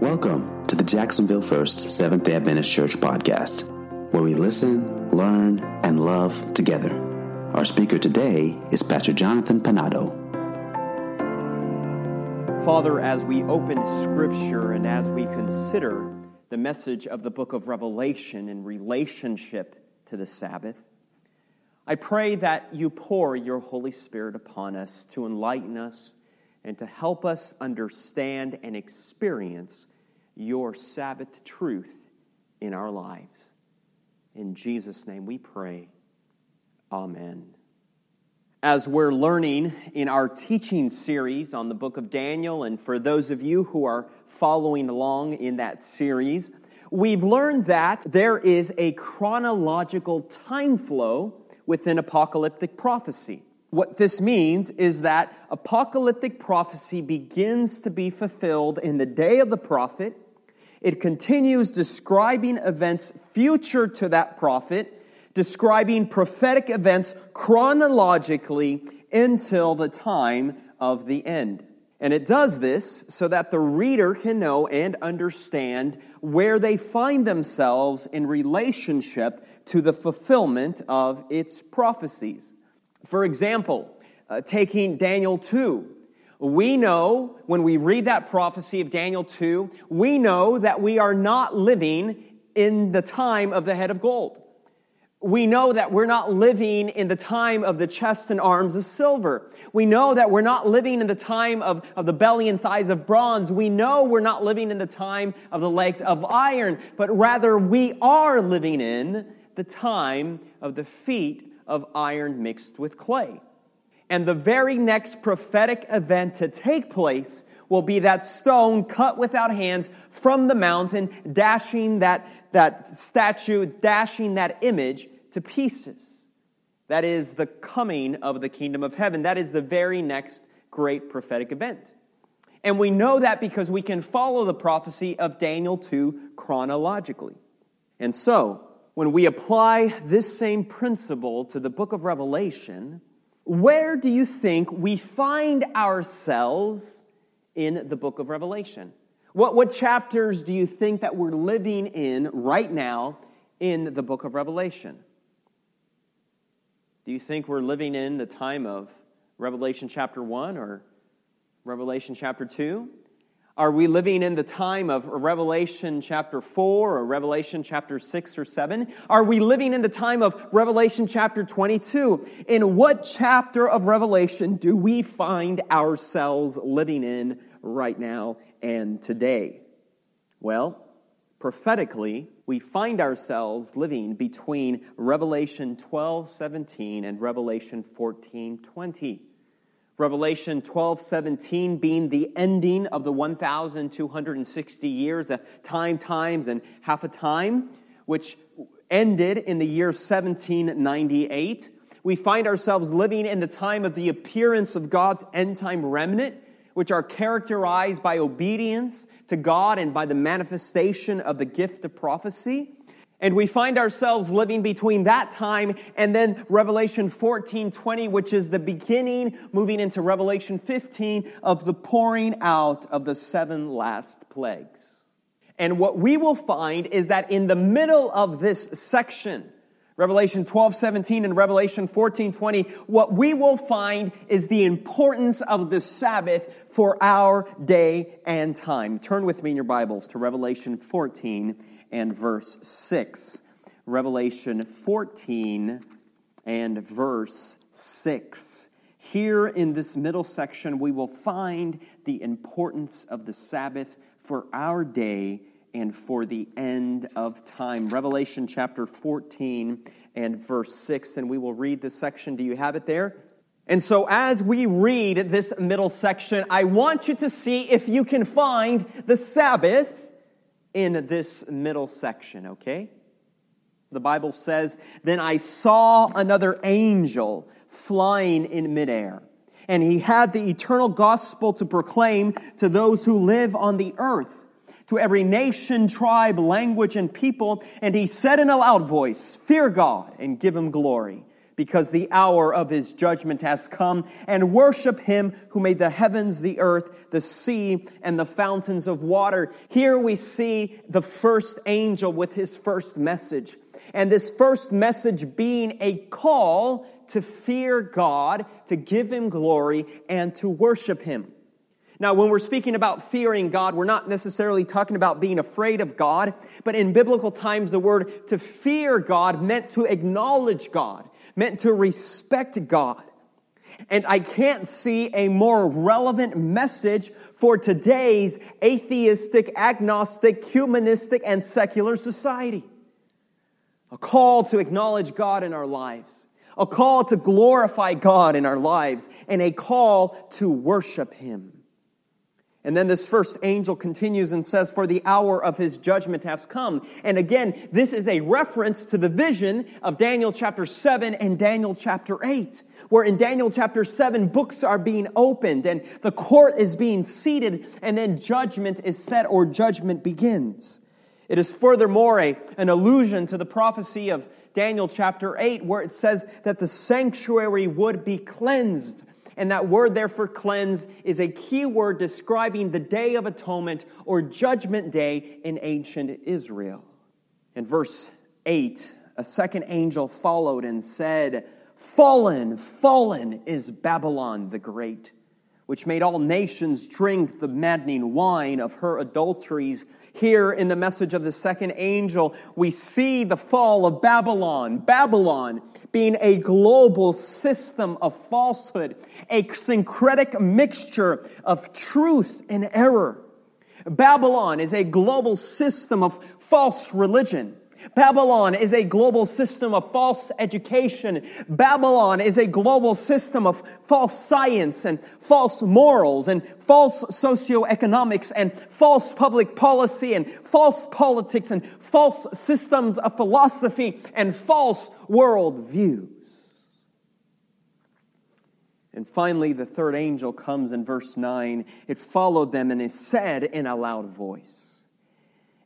Welcome to the Jacksonville First Seventh day Adventist Church podcast, where we listen, learn, and love together. Our speaker today is Pastor Jonathan Panado. Father, as we open Scripture and as we consider the message of the book of Revelation in relationship to the Sabbath, I pray that you pour your Holy Spirit upon us to enlighten us and to help us understand and experience your Sabbath truth in our lives. In Jesus' name we pray. Amen. As we're learning in our teaching series on the book of Daniel, and for those of you who are following along in that series, we've learned that there is a chronological time flow within apocalyptic prophecy. What this means is that apocalyptic prophecy begins to be fulfilled in the day of the prophet. It continues describing events future to that prophet, describing prophetic events chronologically until the time of the end. And it does this so that the reader can know and understand where they find themselves in relationship to the fulfillment of its prophecies. For example, uh, taking Daniel 2, we know when we read that prophecy of Daniel 2, we know that we are not living in the time of the head of gold. We know that we're not living in the time of the chest and arms of silver. We know that we're not living in the time of, of the belly and thighs of bronze. We know we're not living in the time of the legs of iron, but rather we are living in the time of the feet of iron mixed with clay. And the very next prophetic event to take place will be that stone cut without hands from the mountain, dashing that, that statue, dashing that image to pieces. That is the coming of the kingdom of heaven. That is the very next great prophetic event. And we know that because we can follow the prophecy of Daniel 2 chronologically. And so, when we apply this same principle to the book of Revelation, where do you think we find ourselves in the book of Revelation? What, what chapters do you think that we're living in right now in the book of Revelation? Do you think we're living in the time of Revelation chapter 1 or Revelation chapter 2? Are we living in the time of Revelation chapter 4 or Revelation chapter 6 or 7? Are we living in the time of Revelation chapter 22? In what chapter of Revelation do we find ourselves living in right now and today? Well, prophetically, we find ourselves living between Revelation 12 17 and Revelation 14 20. Revelation 12, 17 being the ending of the 1,260 years, a time, times, and half a time, which ended in the year 1798. We find ourselves living in the time of the appearance of God's end time remnant, which are characterized by obedience to God and by the manifestation of the gift of prophecy. And we find ourselves living between that time and then Revelation 14, 20, which is the beginning, moving into Revelation 15 of the pouring out of the seven last plagues. And what we will find is that in the middle of this section, Revelation 12, 17 and Revelation 14, 20, what we will find is the importance of the Sabbath for our day and time. Turn with me in your Bibles to Revelation 14 and verse 6. Revelation 14 and verse 6. Here in this middle section, we will find the importance of the Sabbath for our day and for the end of time. Revelation chapter 14 and verse 6, and we will read this section. Do you have it there? And so, as we read this middle section, I want you to see if you can find the Sabbath in this middle section, okay? The Bible says, Then I saw another angel flying in midair, and he had the eternal gospel to proclaim to those who live on the earth, to every nation, tribe, language, and people. And he said in a loud voice, Fear God and give him glory because the hour of his judgment has come, and worship him who made the heavens, the earth, the sea, and the fountains of water. Here we see the first angel with his first message. And this first message being a call to fear God, to give him glory, and to worship him. Now, when we're speaking about fearing God, we're not necessarily talking about being afraid of God, but in biblical times, the word to fear God meant to acknowledge God meant to respect God. And I can't see a more relevant message for today's atheistic, agnostic, humanistic, and secular society. A call to acknowledge God in our lives, a call to glorify God in our lives, and a call to worship Him. And then this first angel continues and says, For the hour of his judgment has come. And again, this is a reference to the vision of Daniel chapter 7 and Daniel chapter 8, where in Daniel chapter 7, books are being opened and the court is being seated, and then judgment is set or judgment begins. It is furthermore a, an allusion to the prophecy of Daniel chapter 8, where it says that the sanctuary would be cleansed and that word there for cleanse is a key word describing the Day of Atonement or Judgment Day in ancient Israel. In verse 8, a second angel followed and said, Fallen, fallen is Babylon the Great, which made all nations drink the maddening wine of her adulteries here in the message of the second angel, we see the fall of Babylon. Babylon being a global system of falsehood, a syncretic mixture of truth and error. Babylon is a global system of false religion. Babylon is a global system of false education. Babylon is a global system of false science and false morals and false socioeconomics and false public policy and false politics and false systems of philosophy and false world views. And finally, the third angel comes in verse 9. It followed them and it said in a loud voice,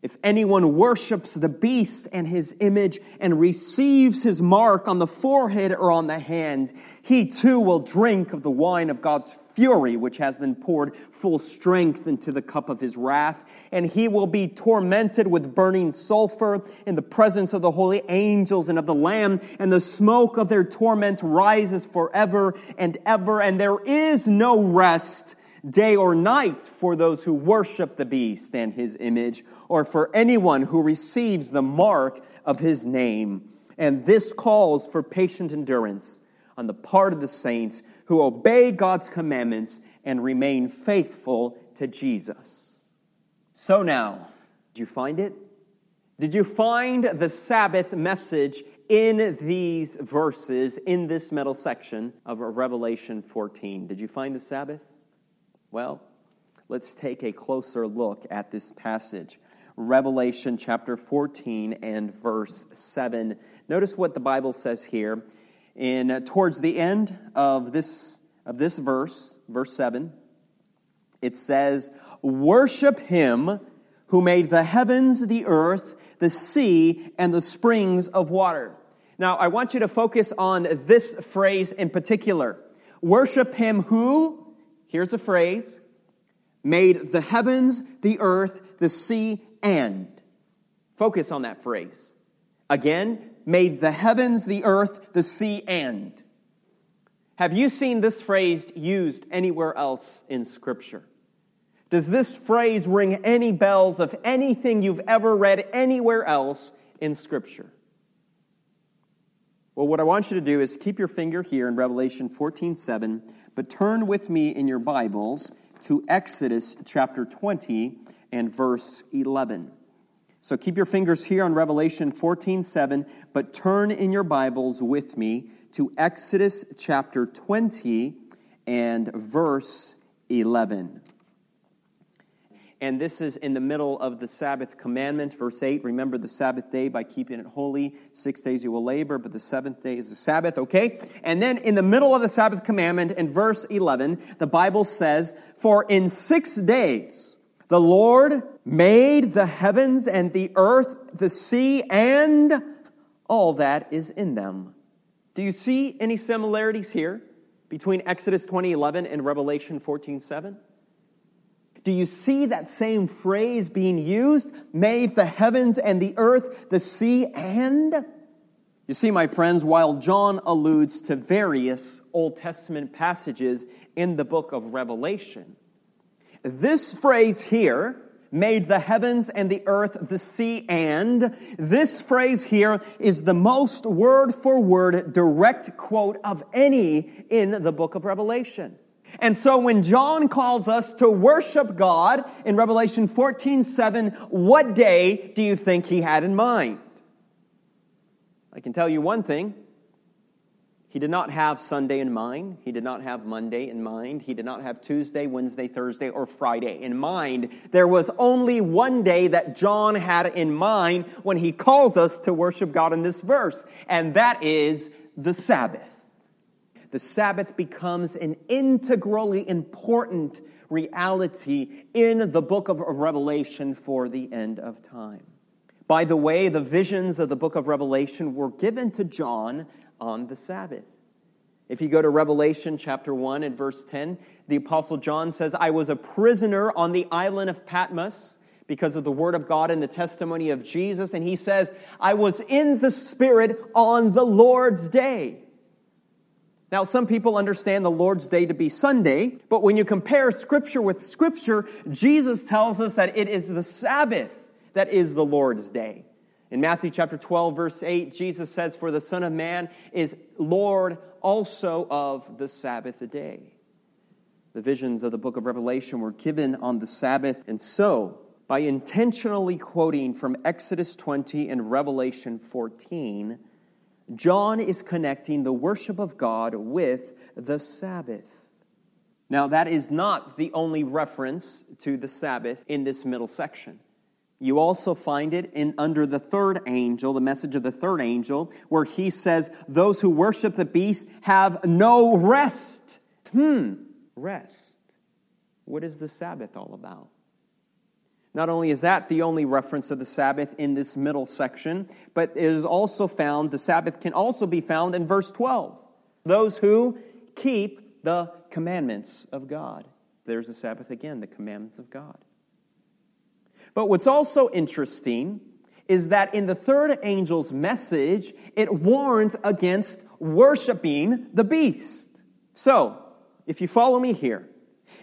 if anyone worships the beast and his image and receives his mark on the forehead or on the hand, he too will drink of the wine of God's fury, which has been poured full strength into the cup of his wrath. And he will be tormented with burning sulfur in the presence of the holy angels and of the Lamb. And the smoke of their torment rises forever and ever. And there is no rest day or night for those who worship the beast and his image, or for anyone who receives the mark of his name. And this calls for patient endurance on the part of the saints who obey God's commandments and remain faithful to Jesus. So now, did you find it? Did you find the Sabbath message in these verses, in this middle section of Revelation 14? Did you find the Sabbath? Well, let's take a closer look at this passage. Revelation chapter 14 and verse 7. Notice what the Bible says here. In uh, towards the end of this of this verse, verse 7, it says, "Worship him who made the heavens, the earth, the sea, and the springs of water." Now, I want you to focus on this phrase in particular. Worship him who here's a phrase made the heavens, the earth, the sea, and. Focus on that phrase. Again, made the heavens, the earth, the sea, and. Have you seen this phrase used anywhere else in Scripture? Does this phrase ring any bells of anything you've ever read anywhere else in Scripture? Well, what I want you to do is keep your finger here in Revelation 14 7 but turn with me in your Bibles to Exodus chapter 20 and verse 11. So keep your fingers here on Revelation 14 7, but turn in your Bibles with me to Exodus chapter 20 and verse 11. And this is in the middle of the Sabbath commandment, verse 8. Remember the Sabbath day by keeping it holy. Six days you will labor, but the seventh day is the Sabbath, okay? And then in the middle of the Sabbath commandment, in verse 11, the Bible says, For in six days the Lord made the heavens and the earth, the sea, and all that is in them. Do you see any similarities here between Exodus 20:11 and Revelation 14:7? Do you see that same phrase being used? Made the heavens and the earth, the sea, and. You see, my friends, while John alludes to various Old Testament passages in the book of Revelation, this phrase here, made the heavens and the earth, the sea, and this phrase here is the most word for word direct quote of any in the book of Revelation. And so when John calls us to worship God in Revelation 14 7, what day do you think he had in mind? I can tell you one thing. He did not have Sunday in mind. He did not have Monday in mind. He did not have Tuesday, Wednesday, Thursday, or Friday in mind. There was only one day that John had in mind when he calls us to worship God in this verse, and that is the Sabbath the Sabbath becomes an integrally important reality in the book of Revelation for the end of time. By the way, the visions of the book of Revelation were given to John on the Sabbath. If you go to Revelation chapter 1 and verse 10, the Apostle John says, I was a prisoner on the island of Patmos because of the word of God and the testimony of Jesus. And he says, I was in the Spirit on the Lord's day. Now, some people understand the Lord's Day to be Sunday, but when you compare Scripture with Scripture, Jesus tells us that it is the Sabbath that is the Lord's Day. In Matthew chapter 12, verse 8, Jesus says, For the Son of Man is Lord also of the Sabbath day. The visions of the book of Revelation were given on the Sabbath, and so, by intentionally quoting from Exodus 20 and Revelation 14, John is connecting the worship of God with the Sabbath. Now, that is not the only reference to the Sabbath in this middle section. You also find it in under the third angel, the message of the third angel, where he says, Those who worship the beast have no rest. Hmm, rest. What is the Sabbath all about? Not only is that the only reference of the Sabbath in this middle section, but it is also found, the Sabbath can also be found in verse 12. Those who keep the commandments of God. There's the Sabbath again, the commandments of God. But what's also interesting is that in the third angel's message, it warns against worshiping the beast. So, if you follow me here,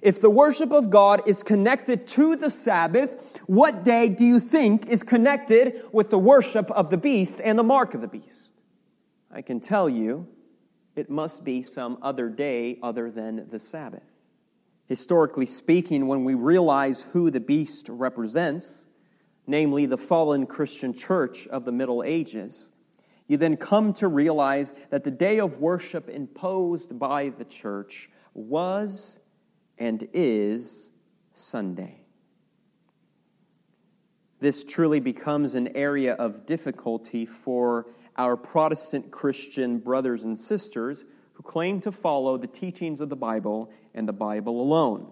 if the worship of God is connected to the Sabbath, what day do you think is connected with the worship of the beast and the mark of the beast? I can tell you it must be some other day other than the Sabbath. Historically speaking, when we realize who the beast represents, namely the fallen Christian church of the Middle Ages, you then come to realize that the day of worship imposed by the church was and is Sunday. This truly becomes an area of difficulty for our Protestant Christian brothers and sisters who claim to follow the teachings of the Bible and the Bible alone.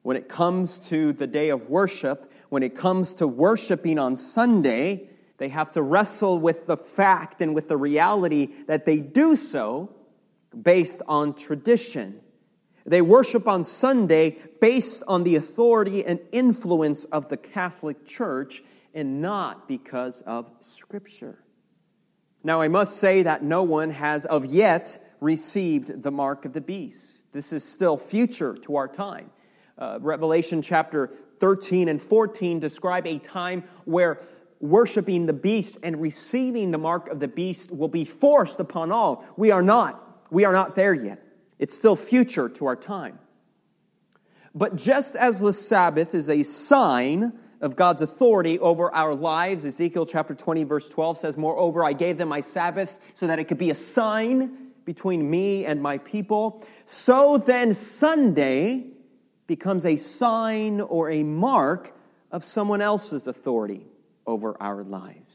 When it comes to the day of worship, when it comes to worshiping on Sunday, they have to wrestle with the fact and with the reality that they do so based on tradition they worship on Sunday based on the authority and influence of the Catholic Church and not because of Scripture. Now, I must say that no one has of yet received the mark of the beast. This is still future to our time. Uh, Revelation chapter 13 and 14 describe a time where worshiping the beast and receiving the mark of the beast will be forced upon all. We are not. We are not there yet. It's still future to our time. But just as the Sabbath is a sign of God's authority over our lives, Ezekiel chapter 20, verse 12 says, Moreover, I gave them my Sabbaths so that it could be a sign between me and my people. So then, Sunday becomes a sign or a mark of someone else's authority over our lives.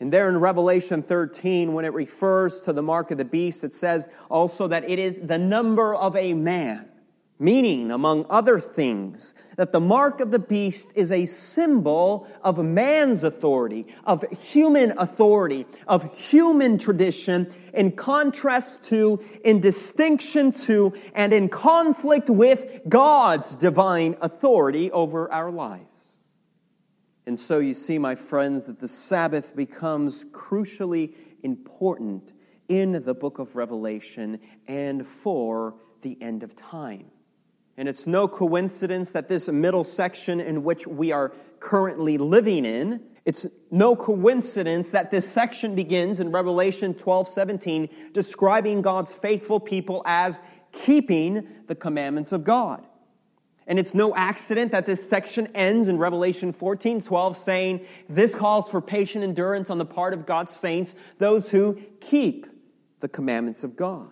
And there in Revelation 13, when it refers to the mark of the beast, it says also that it is the number of a man. meaning, among other things, that the mark of the beast is a symbol of man's authority, of human authority, of human tradition, in contrast to, in distinction to, and in conflict with God's divine authority over our lives. And so you see, my friends, that the Sabbath becomes crucially important in the book of Revelation and for the end of time. And it's no coincidence that this middle section in which we are currently living in, it's no coincidence that this section begins in Revelation 12 17, describing God's faithful people as keeping the commandments of God. And it's no accident that this section ends in Revelation 14 12, saying, This calls for patient endurance on the part of God's saints, those who keep the commandments of God.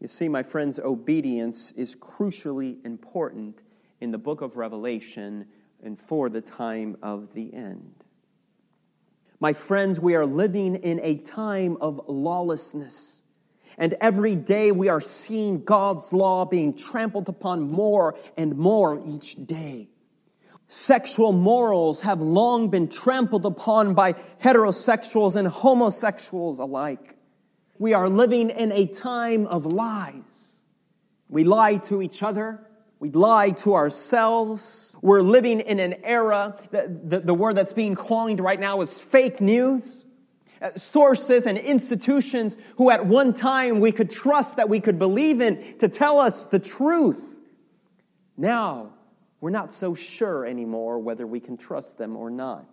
You see, my friends, obedience is crucially important in the book of Revelation and for the time of the end. My friends, we are living in a time of lawlessness. And every day we are seeing God's law being trampled upon more and more each day. Sexual morals have long been trampled upon by heterosexuals and homosexuals alike. We are living in a time of lies. We lie to each other. We lie to ourselves. We're living in an era, that, the, the word that's being coined right now is fake news. Uh, sources and institutions who at one time we could trust that we could believe in to tell us the truth. Now, we're not so sure anymore whether we can trust them or not.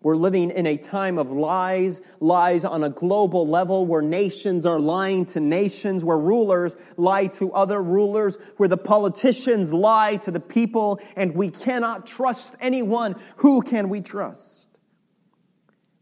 We're living in a time of lies, lies on a global level where nations are lying to nations, where rulers lie to other rulers, where the politicians lie to the people, and we cannot trust anyone. Who can we trust?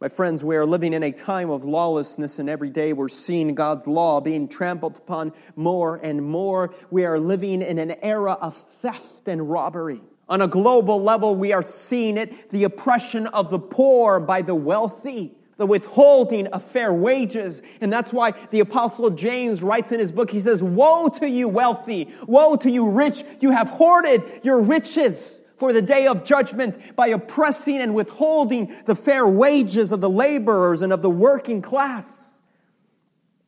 My friends, we are living in a time of lawlessness, and every day we're seeing God's law being trampled upon more and more. We are living in an era of theft and robbery. On a global level, we are seeing it the oppression of the poor by the wealthy, the withholding of fair wages. And that's why the Apostle James writes in his book, he says, Woe to you, wealthy! Woe to you, rich! You have hoarded your riches for the day of judgment by oppressing and withholding the fair wages of the laborers and of the working class.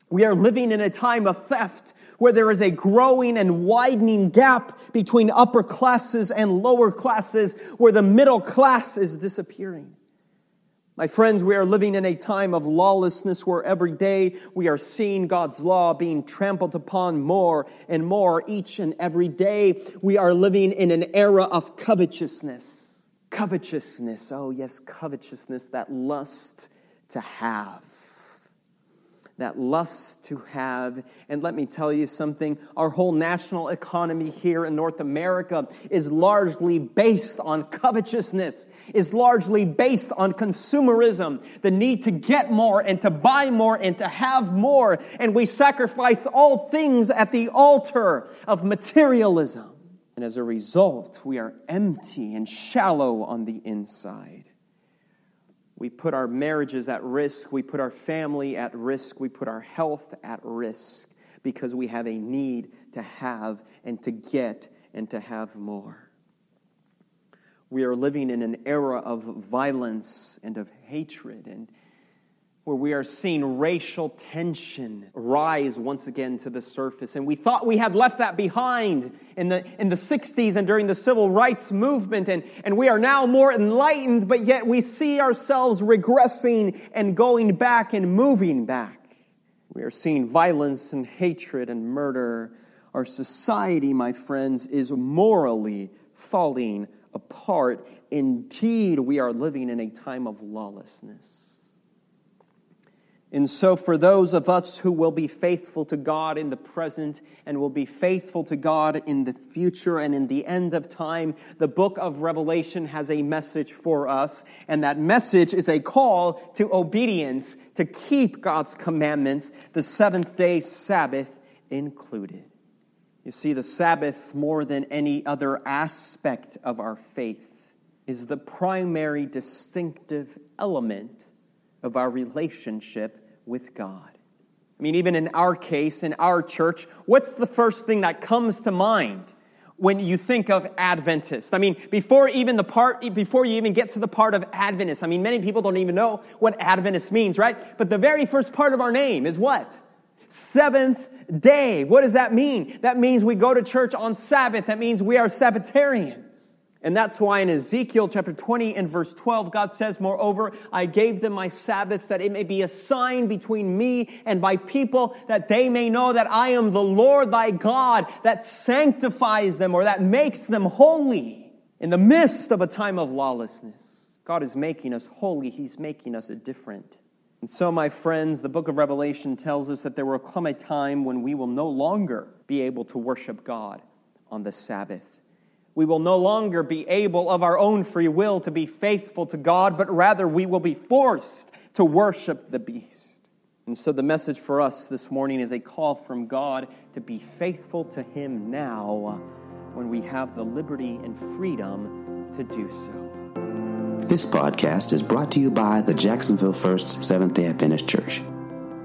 We are living in a time of theft where there is a growing and widening gap between upper classes and lower classes, where the middle class is disappearing. My friends, we are living in a time of lawlessness where every day we are seeing God's law being trampled upon more and more each and every day. We are living in an era of covetousness. Covetousness, oh yes, covetousness, that lust to have that lust to have. And let me tell you something our whole national economy here in North America is largely based on covetousness, is largely based on consumerism, the need to get more and to buy more and to have more. And we sacrifice all things at the altar of materialism. And as a result, we are empty and shallow on the inside. We put our marriages at risk. We put our family at risk. We put our health at risk because we have a need to have and to get and to have more. We are living in an era of violence and of hatred and where we are seeing racial tension rise once again to the surface. And we thought we had left that behind in the, in the 60s and during the civil rights movement. And, and we are now more enlightened, but yet we see ourselves regressing and going back and moving back. We are seeing violence and hatred and murder. Our society, my friends, is morally falling apart. Indeed, we are living in a time of lawlessness. And so, for those of us who will be faithful to God in the present and will be faithful to God in the future and in the end of time, the book of Revelation has a message for us. And that message is a call to obedience, to keep God's commandments, the seventh day Sabbath included. You see, the Sabbath, more than any other aspect of our faith, is the primary distinctive element of our relationship with God. I mean, even in our case, in our church, what's the first thing that comes to mind when you think of Adventist? I mean, before even the part, before you even get to the part of Adventist, I mean, many people don't even know what Adventist means, right? But the very first part of our name is what? Seventh day. What does that mean? That means we go to church on Sabbath. That means we are Sabbatarians. And that's why in Ezekiel chapter 20 and verse 12, God says, Moreover, I gave them my Sabbaths that it may be a sign between me and my people, that they may know that I am the Lord thy God that sanctifies them or that makes them holy in the midst of a time of lawlessness. God is making us holy, He's making us a different. And so, my friends, the book of Revelation tells us that there will come a time when we will no longer be able to worship God on the Sabbath. We will no longer be able, of our own free will, to be faithful to God, but rather we will be forced to worship the beast. And so, the message for us this morning is a call from God to be faithful to Him now when we have the liberty and freedom to do so. This podcast is brought to you by the Jacksonville First Seventh day Adventist Church.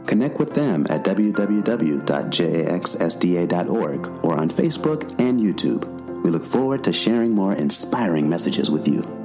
Connect with them at www.jaxsda.org or on Facebook and YouTube. We look forward to sharing more inspiring messages with you.